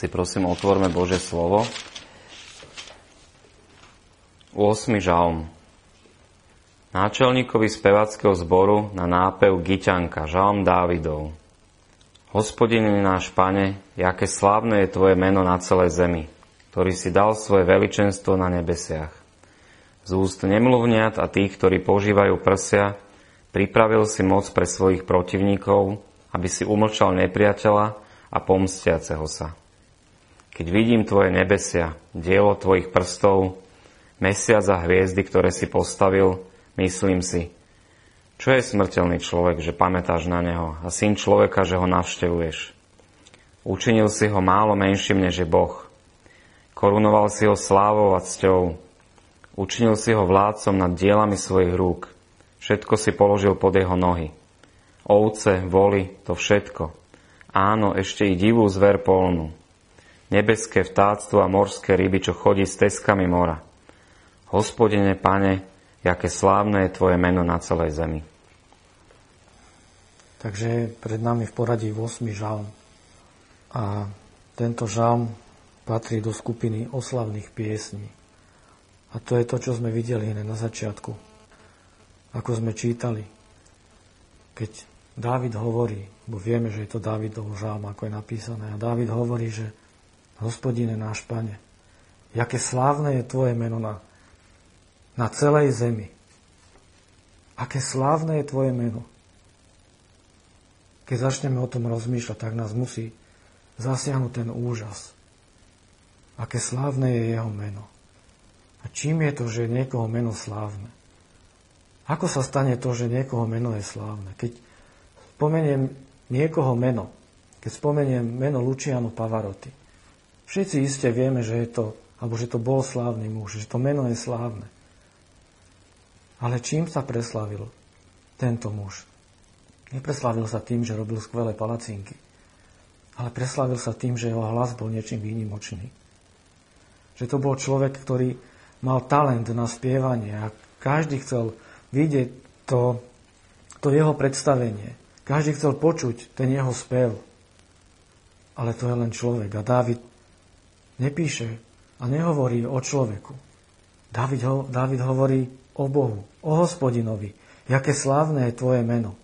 si prosím otvorme Bože slovo. 8. žalm. Náčelníkovi spevackého zboru na nápev Gyťanka, žalm Dávidov. Hospodine náš pane, jaké slávne je Tvoje meno na celej zemi, ktorý si dal svoje veličenstvo na nebesiach. Z úst nemluvniat a tých, ktorí požívajú prsia, pripravil si moc pre svojich protivníkov, aby si umlčal nepriateľa a pomstiaceho sa. Keď vidím Tvoje nebesia, dielo Tvojich prstov, mesiac a hviezdy, ktoré si postavil, myslím si, čo je smrteľný človek, že pamätáš na neho a syn človeka, že ho navštevuješ. Učinil si ho málo menším, než je Boh. Korunoval si ho slávou a cťou. Učinil si ho vládcom nad dielami svojich rúk. Všetko si položil pod jeho nohy. Ovce, voli, to všetko. Áno, ešte i divú zver polnú nebeské vtáctvo a morské ryby, čo chodí s teskami mora. Hospodine, pane, jaké slávne je Tvoje meno na celej zemi. Takže pred nami v poradí 8. žalm. A tento žalm patrí do skupiny oslavných piesní. A to je to, čo sme videli hneď na začiatku. Ako sme čítali. Keď Dávid hovorí, bo vieme, že je to Dávidov žalm, ako je napísané. A Dávid hovorí, že Hospodine náš Pane, jaké slávne je Tvoje meno na, na celej zemi. Aké slávne je Tvoje meno. Keď začneme o tom rozmýšľať, tak nás musí zasiahnuť ten úžas. Aké slávne je jeho meno. A čím je to, že niekoho meno slávne? Ako sa stane to, že niekoho meno je slávne? Keď spomeniem niekoho meno, keď spomeniem meno Luciano Pavarotti, Všetci iste vieme, že je to, alebo že to bol slávny muž, že to meno je slávne. Ale čím sa preslavil tento muž? Nepreslavil sa tým, že robil skvelé palacinky, ale preslavil sa tým, že jeho hlas bol niečím výnimočný. Že to bol človek, ktorý mal talent na spievanie a každý chcel vidieť to, to jeho predstavenie. Každý chcel počuť ten jeho spev. Ale to je len človek. A Dávid nepíše a nehovorí o človeku. David, ho, David hovorí o Bohu, o hospodinovi. Jaké slávne je tvoje meno.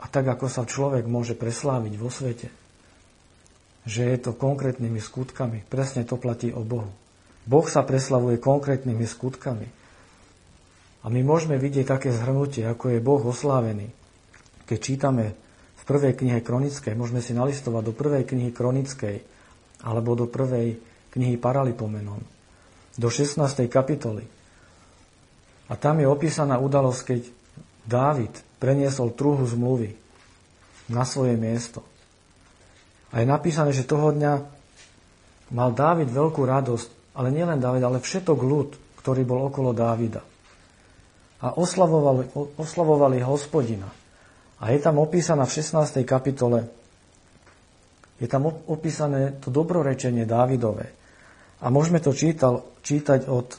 A tak, ako sa človek môže presláviť vo svete, že je to konkrétnymi skutkami, presne to platí o Bohu. Boh sa preslavuje konkrétnymi skutkami. A my môžeme vidieť také zhrnutie, ako je Boh oslávený. Keď čítame v prvej knihe Kronickej, môžeme si nalistovať do prvej knihy Kronickej, alebo do prvej knihy Paralipomenon, do 16. kapitoly. A tam je opísaná udalosť, keď Dávid preniesol truhu zmluvy na svoje miesto. A je napísané, že toho dňa mal Dávid veľkú radosť, ale nielen Dávid, ale všetok ľud, ktorý bol okolo Dávida. A oslavovali, oslavovali hospodina. A je tam opísaná v 16. kapitole je tam opísané to dobrorečenie Dávidové. A môžeme to čítal, čítať od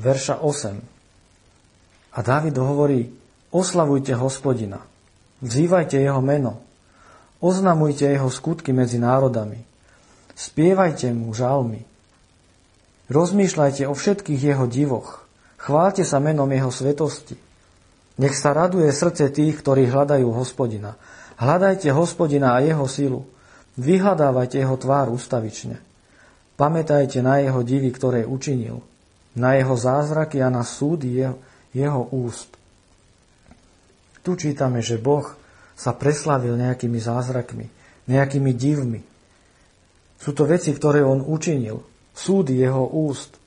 verša 8. A Dávid hovorí, oslavujte hospodina, vzývajte jeho meno, oznamujte jeho skutky medzi národami, spievajte mu žalmy, rozmýšľajte o všetkých jeho divoch, chválte sa menom jeho svetosti. Nech sa raduje srdce tých, ktorí hľadajú hospodina. Hľadajte hospodina a jeho silu. Vyhľadávajte jeho tvár ustavične. Pamätajte na jeho divy, ktoré učinil, na jeho zázraky a na súdy jeho, jeho úst. Tu čítame, že Boh sa preslavil nejakými zázrakmi, nejakými divmi. Sú to veci, ktoré on učinil, súdy jeho úst.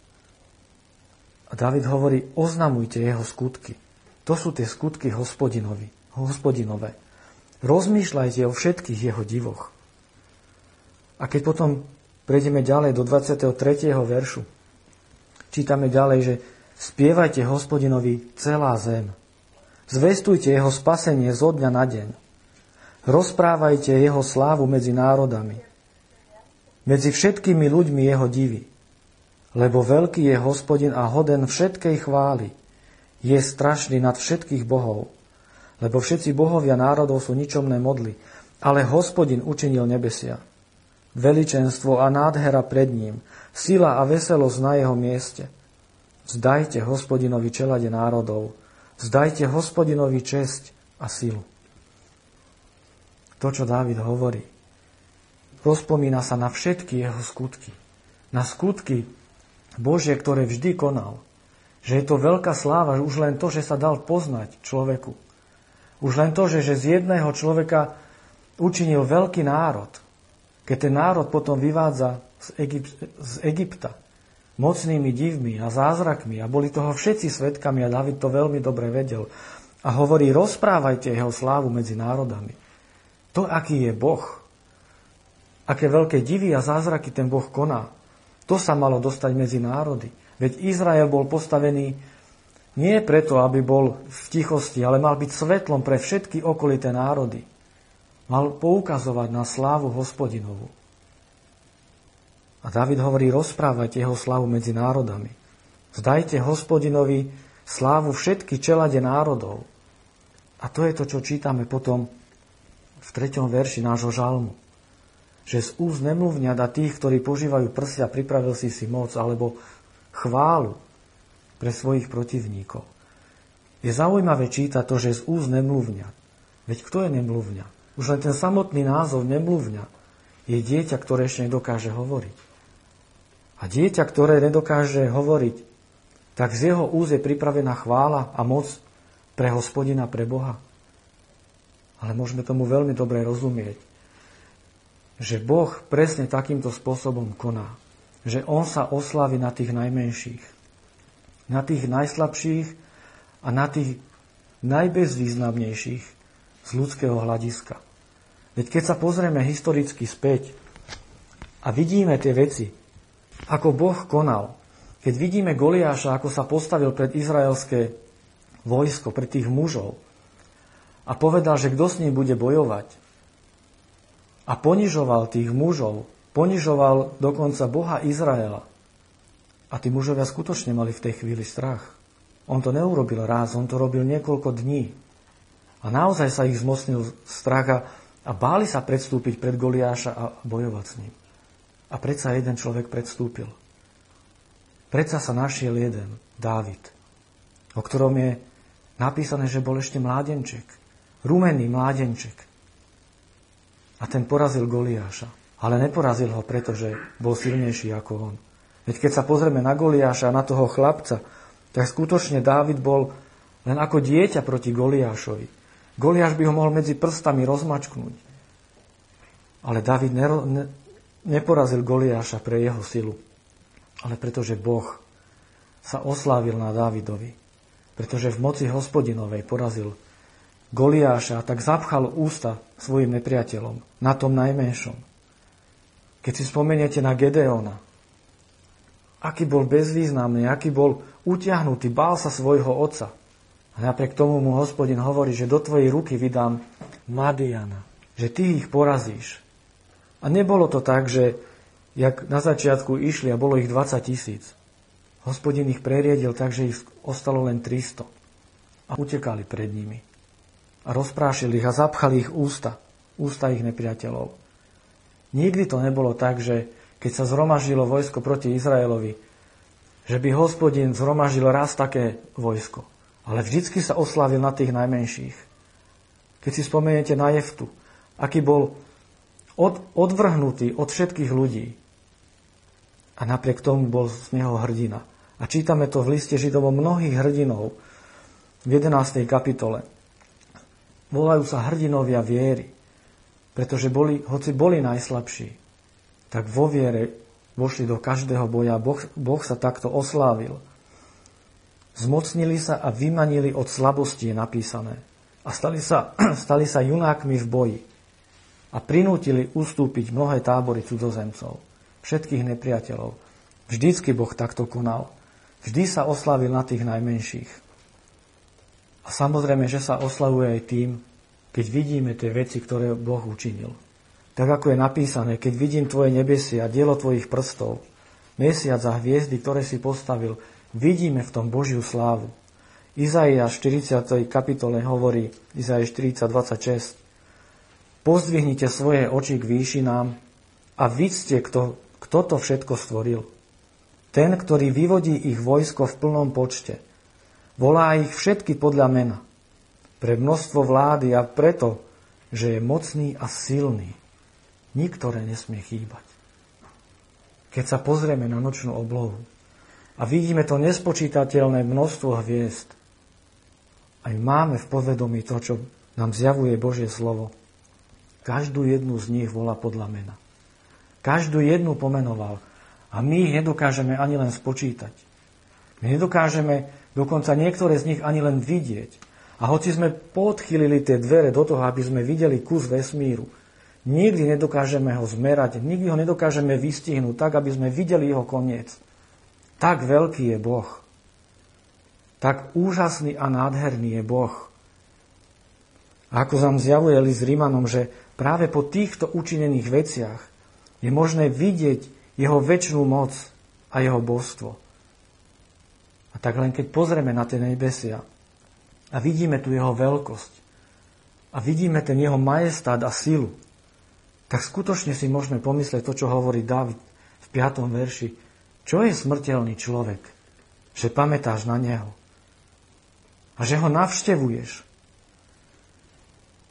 A David hovorí, oznamujte jeho skutky. To sú tie skutky hospodinovi, hospodinové. Rozmýšľajte o všetkých jeho divoch. A keď potom prejdeme ďalej do 23. veršu, čítame ďalej, že spievajte hospodinovi celá zem. Zvestujte jeho spasenie zo dňa na deň. Rozprávajte jeho slávu medzi národami. Medzi všetkými ľuďmi jeho divy. Lebo veľký je hospodin a hoden všetkej chvály. Je strašný nad všetkých bohov. Lebo všetci bohovia národov sú ničomné modly, ale hospodin učinil nebesia. Veličenstvo a nádhera pred ním, sila a veselosť na jeho mieste. Zdajte hospodinovi čelade národov, zdajte hospodinovi česť a silu. To, čo Dávid hovorí, rozpomína sa na všetky jeho skutky. Na skutky Božie, ktoré vždy konal. Že je to veľká sláva, už len to, že sa dal poznať človeku. Už len to, že, že z jedného človeka učinil veľký národ. Keď ten národ potom vyvádza z, Egypt, z Egypta mocnými divmi a zázrakmi a boli toho všetci svetkami a David to veľmi dobre vedel. A hovorí, rozprávajte jeho slávu medzi národami. To, aký je Boh, aké veľké divy a zázraky ten Boh koná, to sa malo dostať medzi národy. Veď Izrael bol postavený nie preto, aby bol v tichosti, ale mal byť svetlom pre všetky okolité národy. Mal poukazovať na slávu hospodinovu. A David hovorí, rozprávajte jeho slávu medzi národami. Zdajte hospodinovi slávu všetky čelade národov. A to je to, čo čítame potom v treťom verši nášho žalmu. Že z úst nemluvňa da tých, ktorí požívajú prsia, pripravil si si moc, alebo chválu pre svojich protivníkov. Je zaujímavé čítať to, že z úst nemluvňa. Veď kto je nemluvňa? Už len ten samotný názov nemluvňa je dieťa, ktoré ešte nedokáže hovoriť. A dieťa, ktoré nedokáže hovoriť, tak z jeho úz je pripravená chvála a moc pre hospodina, pre Boha. Ale môžeme tomu veľmi dobre rozumieť, že Boh presne takýmto spôsobom koná že on sa oslaví na tých najmenších, na tých najslabších a na tých najbezvýznamnejších z ľudského hľadiska. Veď keď sa pozrieme historicky späť a vidíme tie veci, ako Boh konal, keď vidíme Goliáša, ako sa postavil pred izraelské vojsko, pred tých mužov a povedal, že kto s ním bude bojovať a ponižoval tých mužov, Ponižoval dokonca Boha Izraela. A tí mužovia skutočne mali v tej chvíli strach. On to neurobil raz, on to robil niekoľko dní. A naozaj sa ich zmocnil strach a báli sa predstúpiť pred Goliáša a bojovať s ním. A predsa jeden človek predstúpil. Predsa sa našiel jeden, Dávid, o ktorom je napísané, že bol ešte mládenček. Rumený mládenček. A ten porazil Goliáša. Ale neporazil ho, pretože bol silnejší ako on. Veď keď sa pozrieme na Goliáša a na toho chlapca, tak skutočne Dávid bol len ako dieťa proti Goliášovi. Goliáš by ho mohol medzi prstami rozmačknúť. Ale David nero, ne, neporazil Goliáša pre jeho silu, ale pretože Boh sa oslávil na Dávidovi. Pretože v moci hospodinovej porazil Goliáša a tak zapchal ústa svojim nepriateľom, na tom najmenšom. Keď si spomeniete na Gedeona, aký bol bezvýznamný, aký bol utiahnutý, bál sa svojho otca. A napriek tomu mu hospodin hovorí, že do tvojej ruky vydám Madiana, že ty ich porazíš. A nebolo to tak, že jak na začiatku išli a bolo ich 20 tisíc. Hospodin ich preriedil tak, že ich ostalo len 300. A utekali pred nimi. A rozprášili ich a zapchali ich ústa, ústa ich nepriateľov. Nikdy to nebolo tak, že keď sa zhromaždilo vojsko proti Izraelovi, že by hospodin zhromaždil raz také vojsko. Ale vždycky sa oslavil na tých najmenších. Keď si spomeniete na Jeftu, aký bol od, odvrhnutý od všetkých ľudí. A napriek tomu bol z neho hrdina. A čítame to v liste Židov mnohých hrdinov v 11. kapitole. Volajú sa hrdinovia viery. Pretože boli, hoci boli najslabší, tak vo viere vošli do každého boja. Boh, boh sa takto oslávil. Zmocnili sa a vymanili od slabosti, je napísané. A stali sa, stali sa junákmi v boji. A prinútili ustúpiť mnohé tábory cudzozemcov, všetkých nepriateľov. Vždycky Boh takto konal. Vždy sa oslavil na tých najmenších. A samozrejme, že sa oslavuje aj tým, keď vidíme tie veci, ktoré Boh učinil. Tak ako je napísané, keď vidím tvoje nebesia, dielo tvojich prstov, mesiac a hviezdy, ktoré si postavil, vidíme v tom Božiu slávu. Izaiáš 40. kapitole hovorí, Izaiáš 40, 26, Pozdvihnite svoje oči k výšinám, A vidzte, kto, kto to všetko stvoril. Ten, ktorý vyvodí ich vojsko v plnom počte. Volá ich všetky podľa mena. Pre množstvo vlády a preto, že je mocný a silný. Niktoré nesmie chýbať. Keď sa pozrieme na nočnú oblohu a vidíme to nespočítateľné množstvo hviezd, aj máme v povedomí to, čo nám zjavuje Božie slovo. Každú jednu z nich volá podľa mena. Každú jednu pomenoval. A my ich nedokážeme ani len spočítať. My nedokážeme dokonca niektoré z nich ani len vidieť. A hoci sme podchylili tie dvere do toho, aby sme videli kus vesmíru, nikdy nedokážeme ho zmerať, nikdy ho nedokážeme vystihnúť tak, aby sme videli jeho koniec. Tak veľký je Boh. Tak úžasný a nádherný je Boh. Ako nám zjavuje List Rímanom, že práve po týchto učinených veciach je možné vidieť jeho väčšinu moc a jeho božstvo. A tak len keď pozrieme na tie nebesia a vidíme tu jeho veľkosť a vidíme ten jeho majestát a silu, tak skutočne si môžeme pomyslieť to, čo hovorí David v 5. verši. Čo je smrteľný človek? Že pamätáš na neho. A že ho navštevuješ.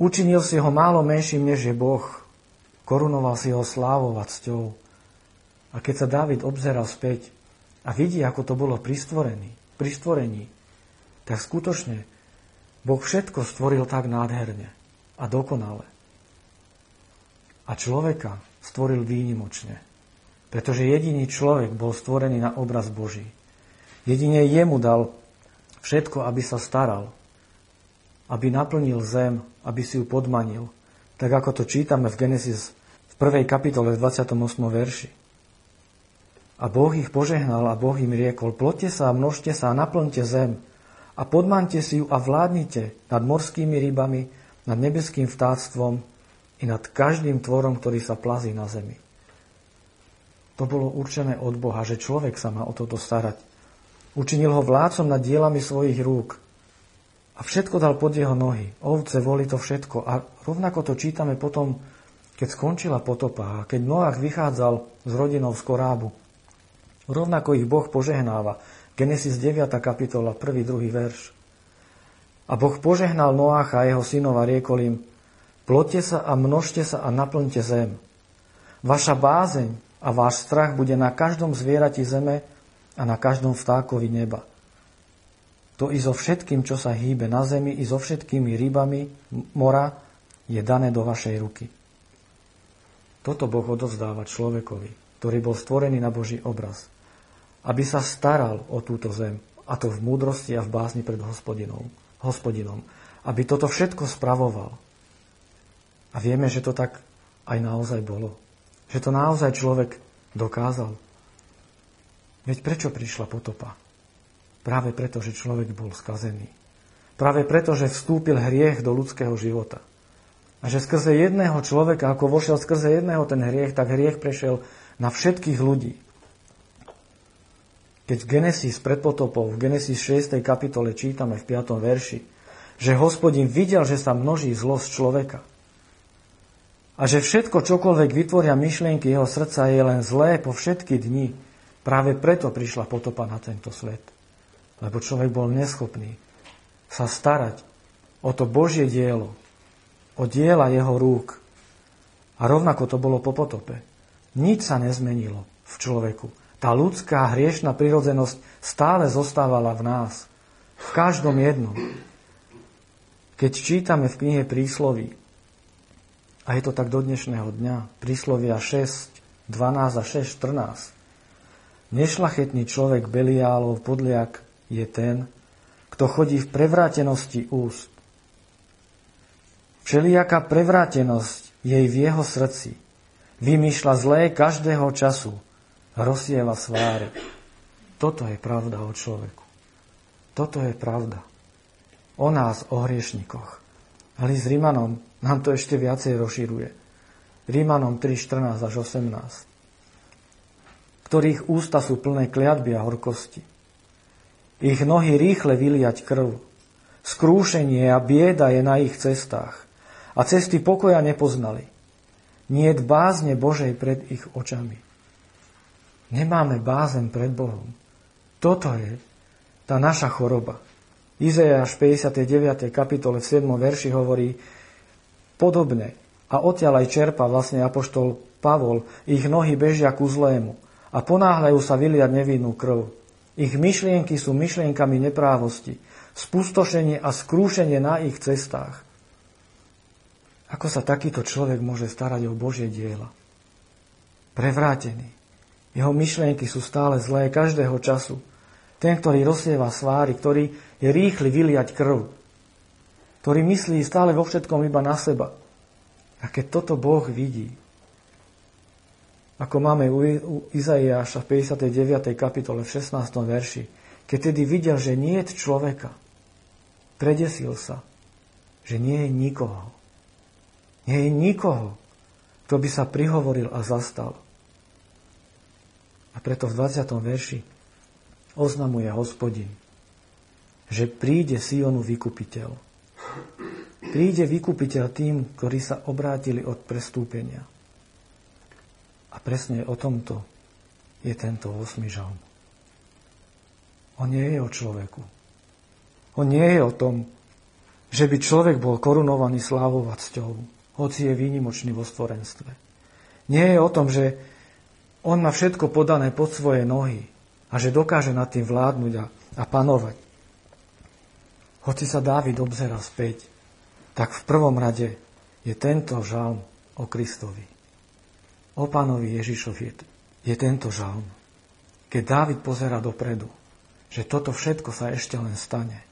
Učinil si ho málo menším, než je Boh. Korunoval si ho slávou a cťou. A keď sa Dávid obzeral späť a vidí, ako to bolo pri stvorení, pri stvorení, tak skutočne Boh všetko stvoril tak nádherne a dokonale. A človeka stvoril výnimočne, pretože jediný človek bol stvorený na obraz Boží. Jedine jemu dal všetko, aby sa staral, aby naplnil zem, aby si ju podmanil, tak ako to čítame v Genesis v 1. kapitole v 28. verši. A Boh ich požehnal a Boh im riekol, plote sa a množte sa a naplňte zem a podmante si ju a vládnite nad morskými rybami, nad nebeským vtáctvom i nad každým tvorom, ktorý sa plazí na zemi. To bolo určené od Boha, že človek sa má o toto starať. Učinil ho vládcom nad dielami svojich rúk. A všetko dal pod jeho nohy. Ovce, voli to všetko. A rovnako to čítame potom, keď skončila potopa a keď Noach vychádzal s rodinou z korábu. Rovnako ich Boh požehnáva. Genesis 9. kapitola, 1. 2. verš. A Boh požehnal Noácha a jeho synov a riekol im, plote sa a množte sa a naplňte zem. Vaša bázeň a váš strach bude na každom zvierati zeme a na každom vtákovi neba. To i so všetkým, čo sa hýbe na zemi, i so všetkými rybami mora je dané do vašej ruky. Toto Boh odovzdáva človekovi, ktorý bol stvorený na Boží obraz aby sa staral o túto zem, a to v múdrosti a v bázni pred hospodinom, hospodinom aby toto všetko spravoval. A vieme, že to tak aj naozaj bolo. Že to naozaj človek dokázal. Veď prečo prišla potopa? Práve preto, že človek bol skazený. Práve preto, že vstúpil hriech do ľudského života. A že skrze jedného človeka, ako vošiel skrze jedného ten hriech, tak hriech prešiel na všetkých ľudí. Keď v Genesis pred potopou, v Genesis 6. kapitole čítame v 5. verši, že hospodin videl, že sa množí zlosť človeka a že všetko, čokoľvek vytvoria myšlienky jeho srdca, je len zlé po všetky dni. Práve preto prišla potopa na tento svet. Lebo človek bol neschopný sa starať o to Božie dielo, o diela jeho rúk. A rovnako to bolo po potope. Nič sa nezmenilo v človeku. Tá ľudská hriešná prirodzenosť stále zostávala v nás. V každom jednom. Keď čítame v knihe prísloví, a je to tak do dnešného dňa, príslovia 6, 12 a 6, 14. Nešlachetný človek Beliálov podliak je ten, kto chodí v prevrátenosti úst. Všelijaká prevrátenosť jej v jeho srdci. Vymýšľa zlé každého času rozsieva sváre. Toto je pravda o človeku. Toto je pravda. O nás, o hriešnikoch. Ale s Rímanom nám to ešte viacej rozširuje. Rímanom 3, 14 až 18 ktorých ústa sú plné kliatby a horkosti. Ich nohy rýchle vyliať krv. Skrúšenie a bieda je na ich cestách. A cesty pokoja nepoznali. Nie bázne Božej pred ich očami. Nemáme bázen pred Bohom. Toto je tá naša choroba. Izajáš 59. kapitole v 7. verši hovorí podobne. A odtiaľ aj čerpa vlastne apoštol Pavol, ich nohy bežia ku zlému a ponáhľajú sa vyliať nevinnú krv. Ich myšlienky sú myšlienkami neprávosti, spustošenie a skrúšenie na ich cestách. Ako sa takýto človek môže starať o Božie diela? Prevrátený. Jeho myšlienky sú stále zlé každého času. Ten, ktorý rozsieva svári, ktorý je rýchly vyliať krv, ktorý myslí stále vo všetkom iba na seba. A keď toto Boh vidí, ako máme u Izaiáša v 59. kapitole v 16. verši, keď tedy videl, že nie je človeka, predesil sa, že nie je nikoho. Nie je nikoho, kto by sa prihovoril a zastal. A preto v 20. verši oznamuje hospodin, že príde Sionu vykupiteľ. Príde vykupiteľ tým, ktorí sa obrátili od prestúpenia. A presne o tomto je tento 8. žalm. On nie je o človeku. On nie je o tom, že by človek bol korunovaný slávou a cťou hoci je výnimočný vo stvorenstve. Nie je o tom, že on má všetko podané pod svoje nohy a že dokáže nad tým vládnuť a, a panovať. Hoci sa Dávid obzera späť, tak v prvom rade je tento žalm o Kristovi. O pánovi Ježišovi je, tento žalm. Keď Dávid pozera dopredu, že toto všetko sa ešte len stane.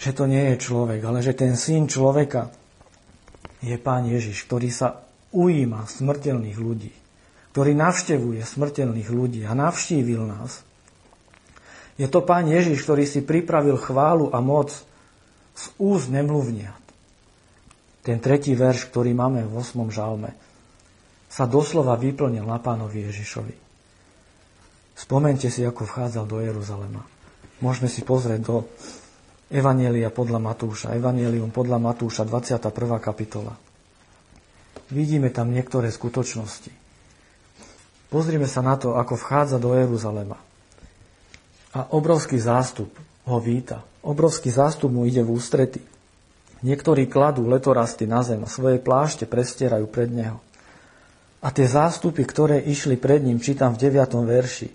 Že to nie je človek, ale že ten syn človeka je Pán Ježiš, ktorý sa ujíma smrteľných ľudí, ktorý navštevuje smrteľných ľudí a navštívil nás. Je to Pán Ježiš, ktorý si pripravil chválu a moc z úst nemluvniat. Ten tretí verš, ktorý máme v 8. žalme, sa doslova vyplnil na pánovi Ježišovi. Spomente si, ako vchádzal do Jeruzalema. Môžeme si pozrieť do Evanielia podľa Matúša, Evanielium podľa Matúša, 21. kapitola. Vidíme tam niektoré skutočnosti. Pozrime sa na to, ako vchádza do Jeruzalema. A obrovský zástup ho víta. Obrovský zástup mu ide v ústrety. Niektorí kladú letorasty na zem a svoje plášte prestierajú pred neho. A tie zástupy, ktoré išli pred ním, čítam v 9. verši,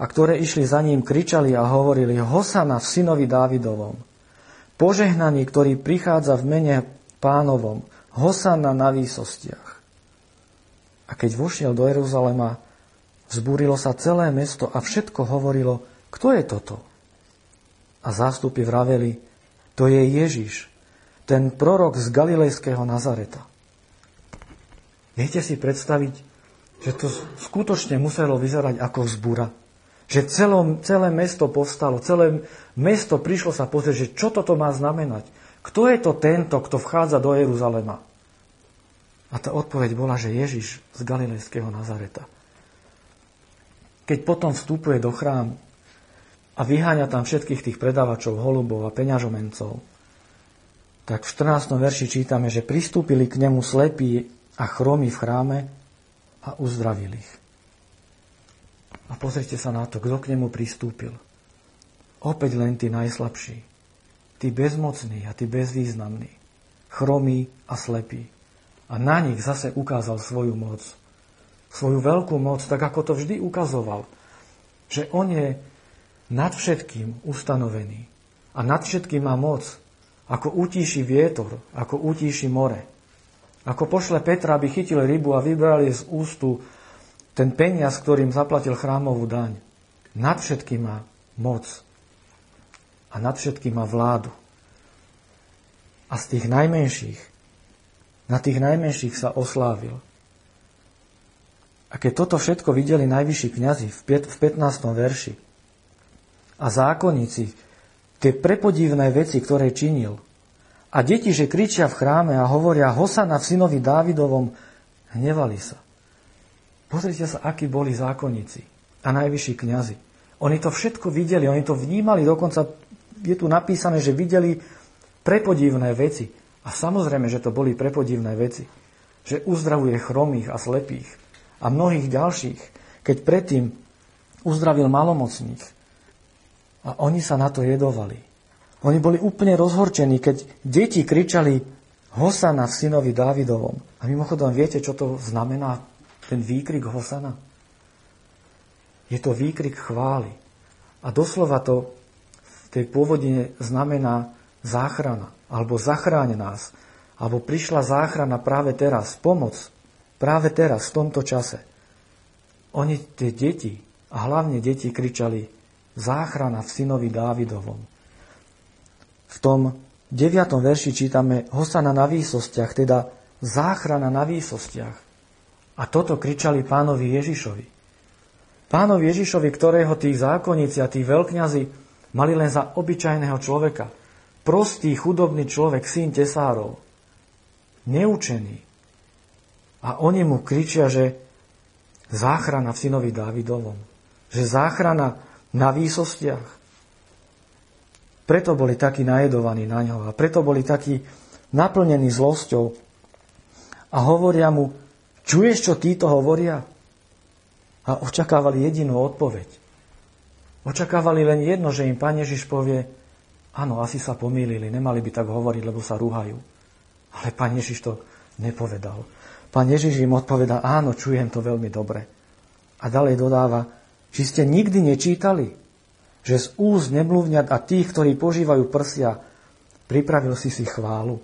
a ktoré išli za ním, kričali a hovorili Hosana v synovi Dávidovom. Požehnaný, ktorý prichádza v mene pánovom, Hosana na výsostiach. A keď vošiel do Jeruzalema, vzbúrilo sa celé mesto a všetko hovorilo, kto je toto? A zástupy vraveli, to je Ježiš, ten prorok z galilejského Nazareta. Viete si predstaviť, že to skutočne muselo vyzerať ako vzbúra? Že celé, celé mesto povstalo, celé mesto prišlo sa pozrieť, že čo toto má znamenať. Kto je to tento, kto vchádza do Jeruzalema? A tá odpoveď bola, že Ježiš z Galilejského Nazareta. Keď potom vstupuje do chrámu a vyháňa tam všetkých tých predávačov, holubov a peňažomencov, tak v 14. verši čítame, že pristúpili k nemu slepí a chromy v chráme a uzdravili ich. A pozrite sa na to, kto k nemu pristúpil. Opäť len tí najslabší. Tí bezmocní a tí bezvýznamní. Chromí a slepí. A na nich zase ukázal svoju moc. Svoju veľkú moc, tak ako to vždy ukazoval. Že on je nad všetkým ustanovený. A nad všetkým má moc. Ako utíši vietor, ako utíši more. Ako pošle Petra, aby chytil rybu a vybrali z ústu ten peniaz, ktorým zaplatil chrámovú daň, nad všetkým má moc a nad všetkým má vládu. A z tých najmenších, na tých najmenších sa oslávil. A keď toto všetko videli najvyšší kňazi v 15. verši a zákonníci, tie prepodivné veci, ktoré činil, a deti, že kričia v chráme a hovoria Hosana v synovi Dávidovom, hnevali sa. Pozrite sa, akí boli zákonníci a najvyšší kňazi. Oni to všetko videli, oni to vnímali, dokonca je tu napísané, že videli prepodivné veci. A samozrejme, že to boli prepodivné veci. že uzdravuje chromých a slepých a mnohých ďalších, keď predtým uzdravil malomocných. A oni sa na to jedovali. Oni boli úplne rozhorčení, keď deti kričali Hosana v synovi Dávidovom. A mimochodom, viete, čo to znamená, ten výkrik Hosana? Je to výkrik chvály. A doslova to v tej pôvodine znamená záchrana, alebo zachráň nás, alebo prišla záchrana práve teraz, pomoc, práve teraz, v tomto čase. Oni, tie deti, a hlavne deti, kričali záchrana v synovi Dávidovom. V tom deviatom verši čítame Hosana na výsostiach, teda záchrana na výsostiach. A toto kričali pánovi Ježišovi. Pánovi Ježišovi, ktorého tí zákonníci a tí veľkňazi mali len za obyčajného človeka. Prostý, chudobný človek, syn tesárov. Neučený. A oni mu kričia, že záchrana v synovi Dávidovom. Že záchrana na výsostiach. Preto boli takí najedovaní na ňo a preto boli takí naplnení zlosťou. A hovoria mu, čuješ, čo títo hovoria? A očakávali jedinú odpoveď. Očakávali len jedno, že im Pán Ježiš povie, áno, asi sa pomýlili, nemali by tak hovoriť, lebo sa rúhajú. Ale Pán Ježiš to nepovedal. Pán Ježiš im odpovedal, áno, čujem to veľmi dobre. A ďalej dodáva, či ste nikdy nečítali, že z úst neblúvňat a tých, ktorí požívajú prsia, pripravil si si chválu.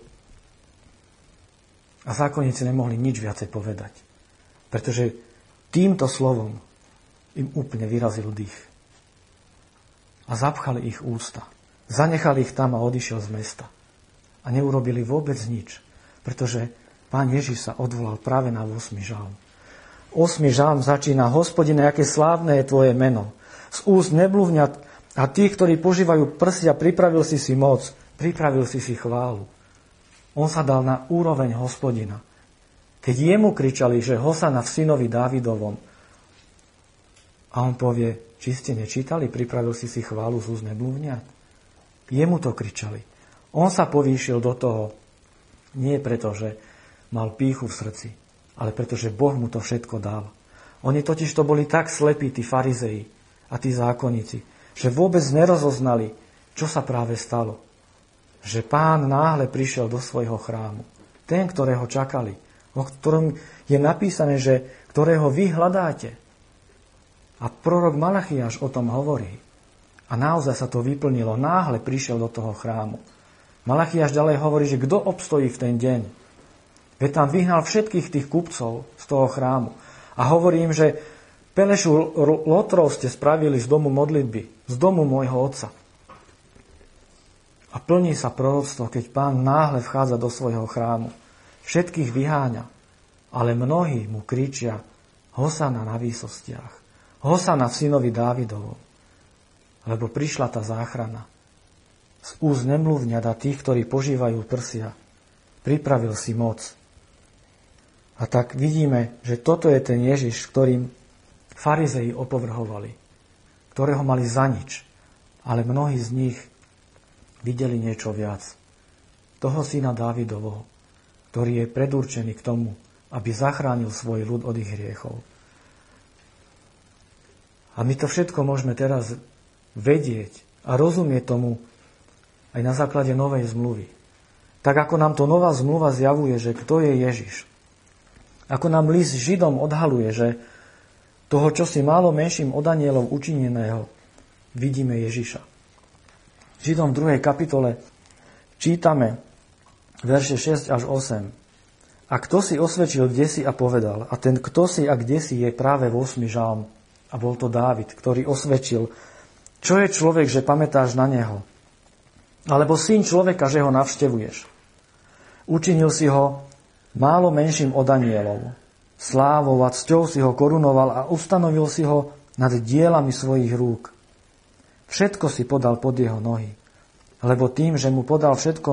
A zákonníci nemohli nič viacej povedať, pretože týmto slovom im úplne vyrazil dých. A zapchali ich ústa. Zanechali ich tam a odišiel z mesta. A neurobili vôbec nič, pretože pán Ježiš sa odvolal práve na 8. žalm. 8. žalm začína, hospodine, aké slávne je tvoje meno. Z úst neblúvňat a tí, ktorí požívajú prsia, pripravil si si moc, pripravil si si chválu. On sa dal na úroveň hospodina. Keď jemu kričali, že Hosana v synovi Dávidovom, a on povie, či ste nečítali, pripravil si si chválu z úzne blúvňat. Jemu to kričali. On sa povýšil do toho, nie preto, že mal píchu v srdci, ale preto, že Boh mu to všetko dal. Oni totiž to boli tak slepí, tí farizei a tí zákonníci, že vôbec nerozoznali, čo sa práve stalo. Že pán náhle prišiel do svojho chrámu. Ten, ktorého čakali, o ktorom je napísané, že ktorého vy hľadáte. A prorok Malachiaš o tom hovorí. A naozaj sa to vyplnilo. Náhle prišiel do toho chrámu. Malachiaš ďalej hovorí, že kto obstojí v ten deň. Veď tam vyhnal všetkých tých kupcov z toho chrámu. A hovorí im, že Pelešu lotrov ste spravili z domu modlitby, z domu môjho otca. A plní sa proroctvo, keď pán náhle vchádza do svojho chrámu. Všetkých vyháňa, ale mnohí mu kričia Hosana na výsostiach, Hosana v synovi Dávidovom. Lebo prišla tá záchrana. Z úz nemluvňa tých, ktorí požívajú prsia. Pripravil si moc. A tak vidíme, že toto je ten Ježiš, ktorým farizei opovrhovali, ktorého mali za nič, ale mnohí z nich videli niečo viac. Toho syna Dávidovho, ktorý je predurčený k tomu, aby zachránil svoj ľud od ich hriechov. A my to všetko môžeme teraz vedieť a rozumieť tomu aj na základe novej zmluvy. Tak ako nám to nová zmluva zjavuje, že kto je Ježiš. Ako nám list Židom odhaluje, že toho, čo si málo menším od anielov učineného, vidíme Ježiša. Židom v 2. kapitole čítame verše 6 až 8. A kto si osvedčil kde si a povedal, a ten kto si a kde si je práve v 8. žalm. A bol to Dávid, ktorý osvedčil, čo je človek, že pamätáš na neho. Alebo syn človeka, že ho navštevuješ. Učinil si ho málo menším od anielov slávou a cťou si ho korunoval a ustanovil si ho nad dielami svojich rúk. Všetko si podal pod jeho nohy, lebo tým, že mu podal všetko,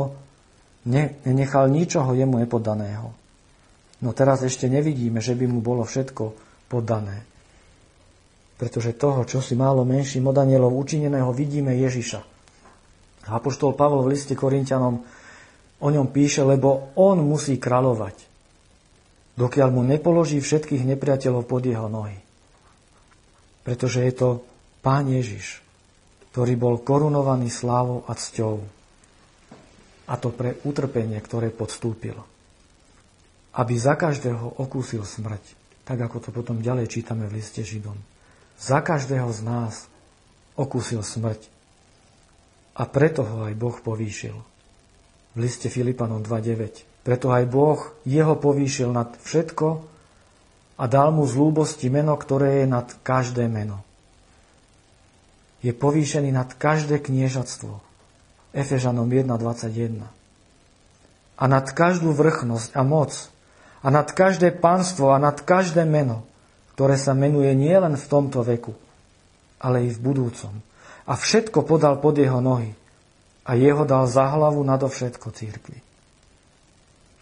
ne, nenechal ničoho jemu nepodaného. No teraz ešte nevidíme, že by mu bolo všetko podané. Pretože toho, čo si málo menším od anielov učineného, vidíme Ježiša. Apoštol Pavol v liste Korintianom o ňom píše, lebo on musí kráľovať dokiaľ mu nepoloží všetkých nepriateľov pod jeho nohy. Pretože je to Pán Ježiš, ktorý bol korunovaný slávou a cťou. A to pre utrpenie, ktoré podstúpil. Aby za každého okúsil smrť, tak ako to potom ďalej čítame v liste Židom. Za každého z nás okúsil smrť. A preto ho aj Boh povýšil. V liste Filipanom 2.9. Preto aj Boh jeho povýšil nad všetko a dal mu z lúbosti meno, ktoré je nad každé meno je povýšený nad každé kniežatstvo. Efežanom 1.21. A nad každú vrchnosť a moc, a nad každé pánstvo a nad každé meno, ktoré sa menuje nielen v tomto veku, ale i v budúcom. A všetko podal pod jeho nohy a jeho dal za hlavu nadovšetko církvi.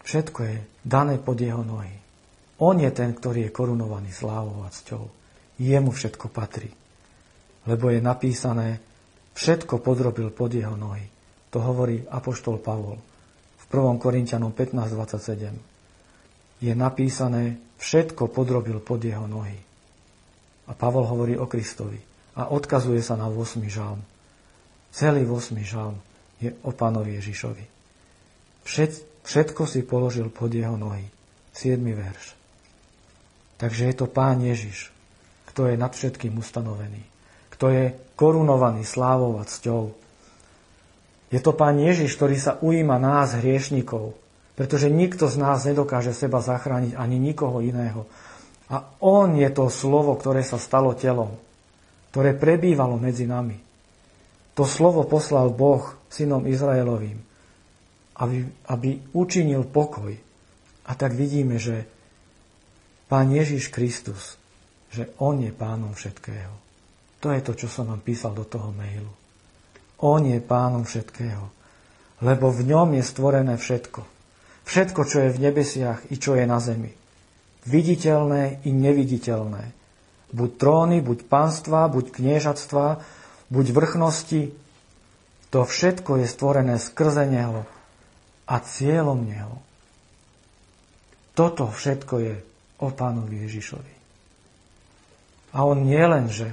Všetko je dané pod jeho nohy. On je ten, ktorý je korunovaný slávou a cťou. Jemu všetko patrí lebo je napísané, všetko podrobil pod jeho nohy. To hovorí apoštol Pavol v 1. Korintianom 15.27. Je napísané, všetko podrobil pod jeho nohy. A Pavol hovorí o Kristovi a odkazuje sa na 8. žalm. Celý 8. žalm je o pánovi Ježišovi. Všet, všetko si položil pod jeho nohy. 7. verš. Takže je to Pán Ježiš, kto je nad všetkým ustanovený kto je korunovaný slávou a cťou. Je to Pán Ježiš, ktorý sa ujíma nás, hriešnikov, pretože nikto z nás nedokáže seba zachrániť ani nikoho iného. A On je to slovo, ktoré sa stalo telom, ktoré prebývalo medzi nami. To slovo poslal Boh synom Izraelovým, aby, aby učinil pokoj. A tak vidíme, že Pán Ježiš Kristus, že On je pánom všetkého. To je to, čo som vám písal do toho mailu. On je pánom všetkého, lebo v ňom je stvorené všetko. Všetko, čo je v nebesiach i čo je na zemi. Viditeľné i neviditeľné. Buď tróny, buď pánstva, buď kniežatstva, buď vrchnosti. To všetko je stvorené skrze Neho a cieľom Neho. Toto všetko je o Pánovi Ježišovi. A on nie len, že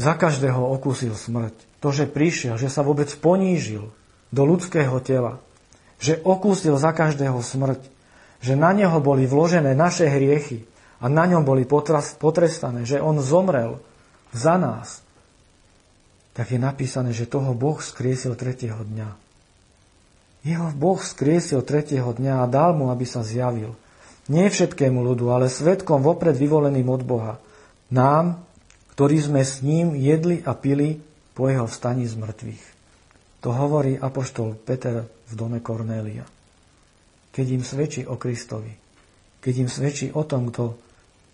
za každého okúsil smrť. To, že prišiel, že sa vôbec ponížil do ľudského tela, že okúsil za každého smrť, že na neho boli vložené naše hriechy a na ňom boli potrestané, že on zomrel za nás, tak je napísané, že toho Boh skriesil tretieho dňa. Jeho Boh skriesil tretieho dňa a dal mu, aby sa zjavil. Nie všetkému ľudu, ale svetkom vopred vyvoleným od Boha. Nám, ktorí sme s ním jedli a pili po jeho vstaní z mŕtvych. To hovorí apoštol Peter v dome Kornélia. Keď im svedčí o Kristovi, keď im svedčí o tom, kto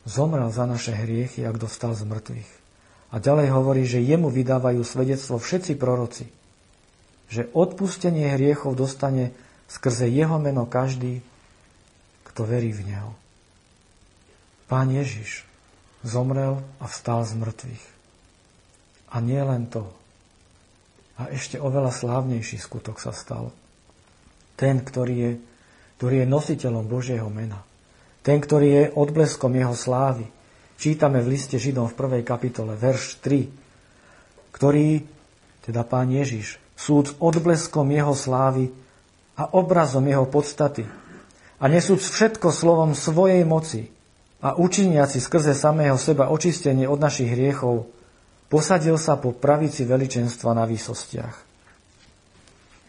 zomrel za naše hriechy a kto vstal z mŕtvych. A ďalej hovorí, že jemu vydávajú svedectvo všetci proroci, že odpustenie hriechov dostane skrze jeho meno každý, kto verí v neho. Pán Ježiš zomrel a vstal z mŕtvych. A nie len to. A ešte oveľa slávnejší skutok sa stal. Ten, ktorý je, ktorý je nositeľom Božieho mena. Ten, ktorý je odbleskom jeho slávy. Čítame v liste Židom v prvej kapitole, verš 3, ktorý, teda pán Ježiš, súd odbleskom jeho slávy a obrazom jeho podstaty a nesúc všetko slovom svojej moci, a učiniaci skrze samého seba očistenie od našich hriechov, posadil sa po pravici veličenstva na výsostiach.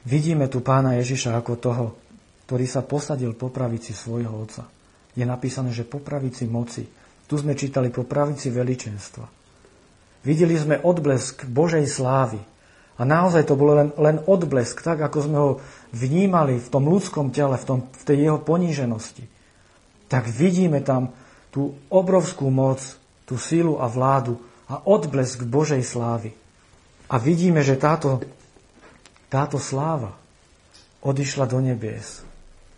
Vidíme tu pána Ježiša ako toho, ktorý sa posadil po pravici svojho Otca. Je napísané, že po pravici moci. Tu sme čítali po pravici veličenstva. Videli sme odblesk Božej slávy. A naozaj to bolo len, len odblesk, tak ako sme ho vnímali v tom ľudskom tele, v, tom, v tej jeho poníženosti. Tak vidíme tam tú obrovskú moc, tú sílu a vládu a odblesk Božej slávy. A vidíme, že táto, táto sláva odišla do nebies,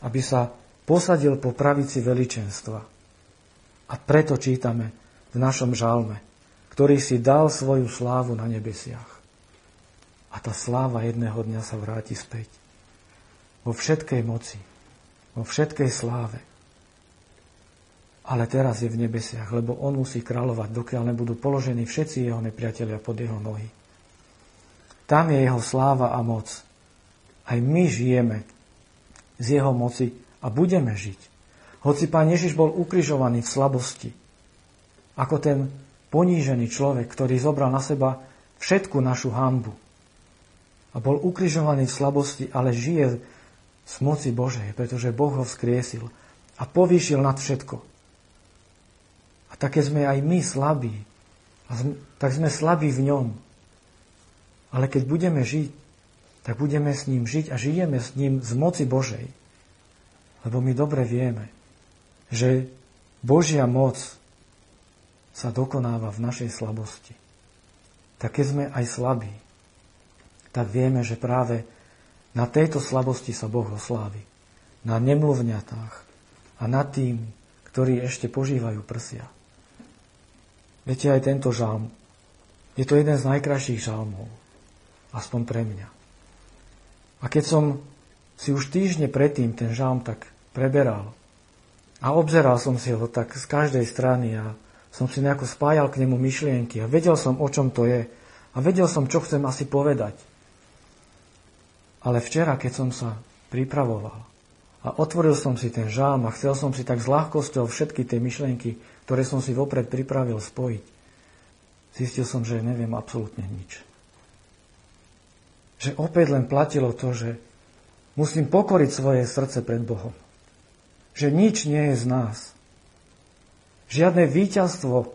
aby sa posadil po pravici veličenstva. A preto čítame v našom žalme, ktorý si dal svoju slávu na nebesiach. A tá sláva jedného dňa sa vráti späť. Vo všetkej moci, vo všetkej sláve ale teraz je v nebesiach, lebo on musí kráľovať, dokiaľ nebudú položení všetci jeho nepriatelia pod jeho nohy. Tam je jeho sláva a moc. Aj my žijeme z jeho moci a budeme žiť. Hoci pán Ježiš bol ukrižovaný v slabosti, ako ten ponížený človek, ktorý zobral na seba všetku našu hambu a bol ukrižovaný v slabosti, ale žije z moci Božej, pretože Boh ho vzkriesil a povýšil nad všetko také sme aj my slabí. A tak sme slabí v ňom. Ale keď budeme žiť, tak budeme s ním žiť a žijeme s ním z moci Božej. Lebo my dobre vieme, že Božia moc sa dokonáva v našej slabosti. Tak keď sme aj slabí, tak vieme, že práve na tejto slabosti sa Boh oslávi. Na nemluvňatách a nad tým, ktorí ešte požívajú prsia. Viete, aj tento žalm, je to jeden z najkrajších žalmov, aspoň pre mňa. A keď som si už týždne predtým ten žalm tak preberal a obzeral som si ho tak z každej strany a som si nejako spájal k nemu myšlienky a vedel som, o čom to je a vedel som, čo chcem asi povedať. Ale včera, keď som sa pripravoval a otvoril som si ten žalm a chcel som si tak s ľahkosťou všetky tie myšlienky ktoré som si vopred pripravil spojiť, zistil som, že neviem absolútne nič. Že opäť len platilo to, že musím pokoriť svoje srdce pred Bohom. Že nič nie je z nás. Žiadne víťazstvo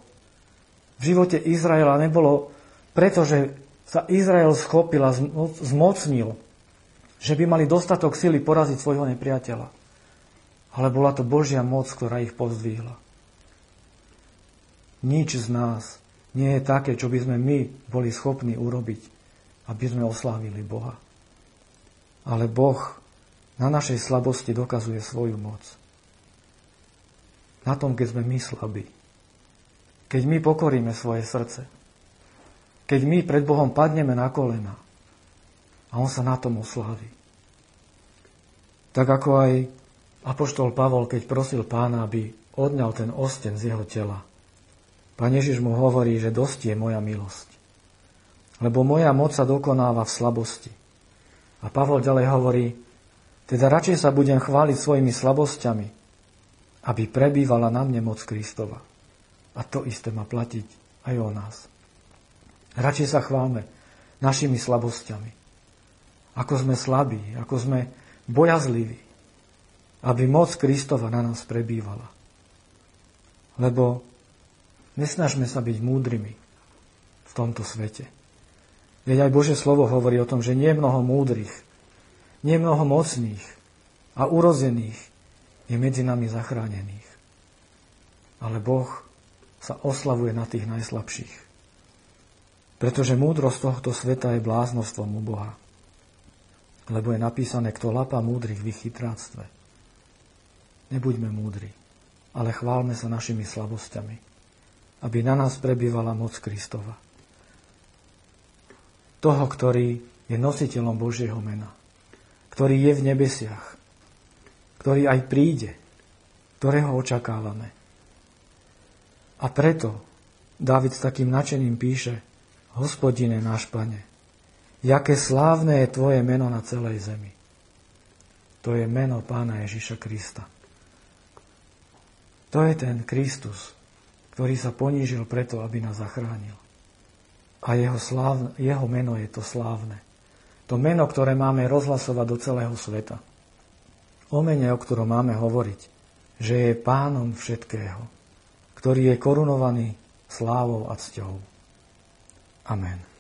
v živote Izraela nebolo pretože sa Izrael schopil a zmocnil, že by mali dostatok sily poraziť svojho nepriateľa. Ale bola to Božia moc, ktorá ich pozdvihla. Nič z nás nie je také, čo by sme my boli schopní urobiť, aby sme oslávili Boha. Ale Boh na našej slabosti dokazuje svoju moc. Na tom, keď sme my slabí. Keď my pokoríme svoje srdce. Keď my pred Bohom padneme na kolena. A On sa na tom oslávi. Tak ako aj Apoštol Pavol, keď prosil pána, aby odňal ten osten z jeho tela, Pán Ježiš mu hovorí, že dosť je moja milosť. Lebo moja moc sa dokonáva v slabosti. A Pavol ďalej hovorí, teda radšej sa budem chváliť svojimi slabosťami, aby prebývala na mne moc Kristova. A to isté má platiť aj o nás. Radšej sa chválme našimi slabosťami. Ako sme slabí, ako sme bojazliví, aby moc Kristova na nás prebývala. Lebo Nesnažme sa byť múdrymi v tomto svete. Veď aj Bože slovo hovorí o tom, že nie mnoho múdrych, nie mnoho mocných a urozených je medzi nami zachránených. Ale Boh sa oslavuje na tých najslabších. Pretože múdrosť tohto sveta je bláznostvom u Boha. Lebo je napísané, kto lapa múdrych v ich chytráctve. Nebuďme múdri, ale chválme sa našimi slabosťami aby na nás prebývala moc Kristova. Toho, ktorý je nositeľom Božieho mena, ktorý je v nebesiach, ktorý aj príde, ktorého očakávame. A preto David s takým načením píše, Hospodine náš Pane, jaké slávne je Tvoje meno na celej zemi. To je meno Pána Ježiša Krista. To je ten Kristus, ktorý sa ponížil preto, aby nás zachránil. A jeho, slávne, jeho meno je to slávne. To meno, ktoré máme rozhlasovať do celého sveta. O mene, o ktorom máme hovoriť, že je pánom všetkého, ktorý je korunovaný slávou a cťou. Amen.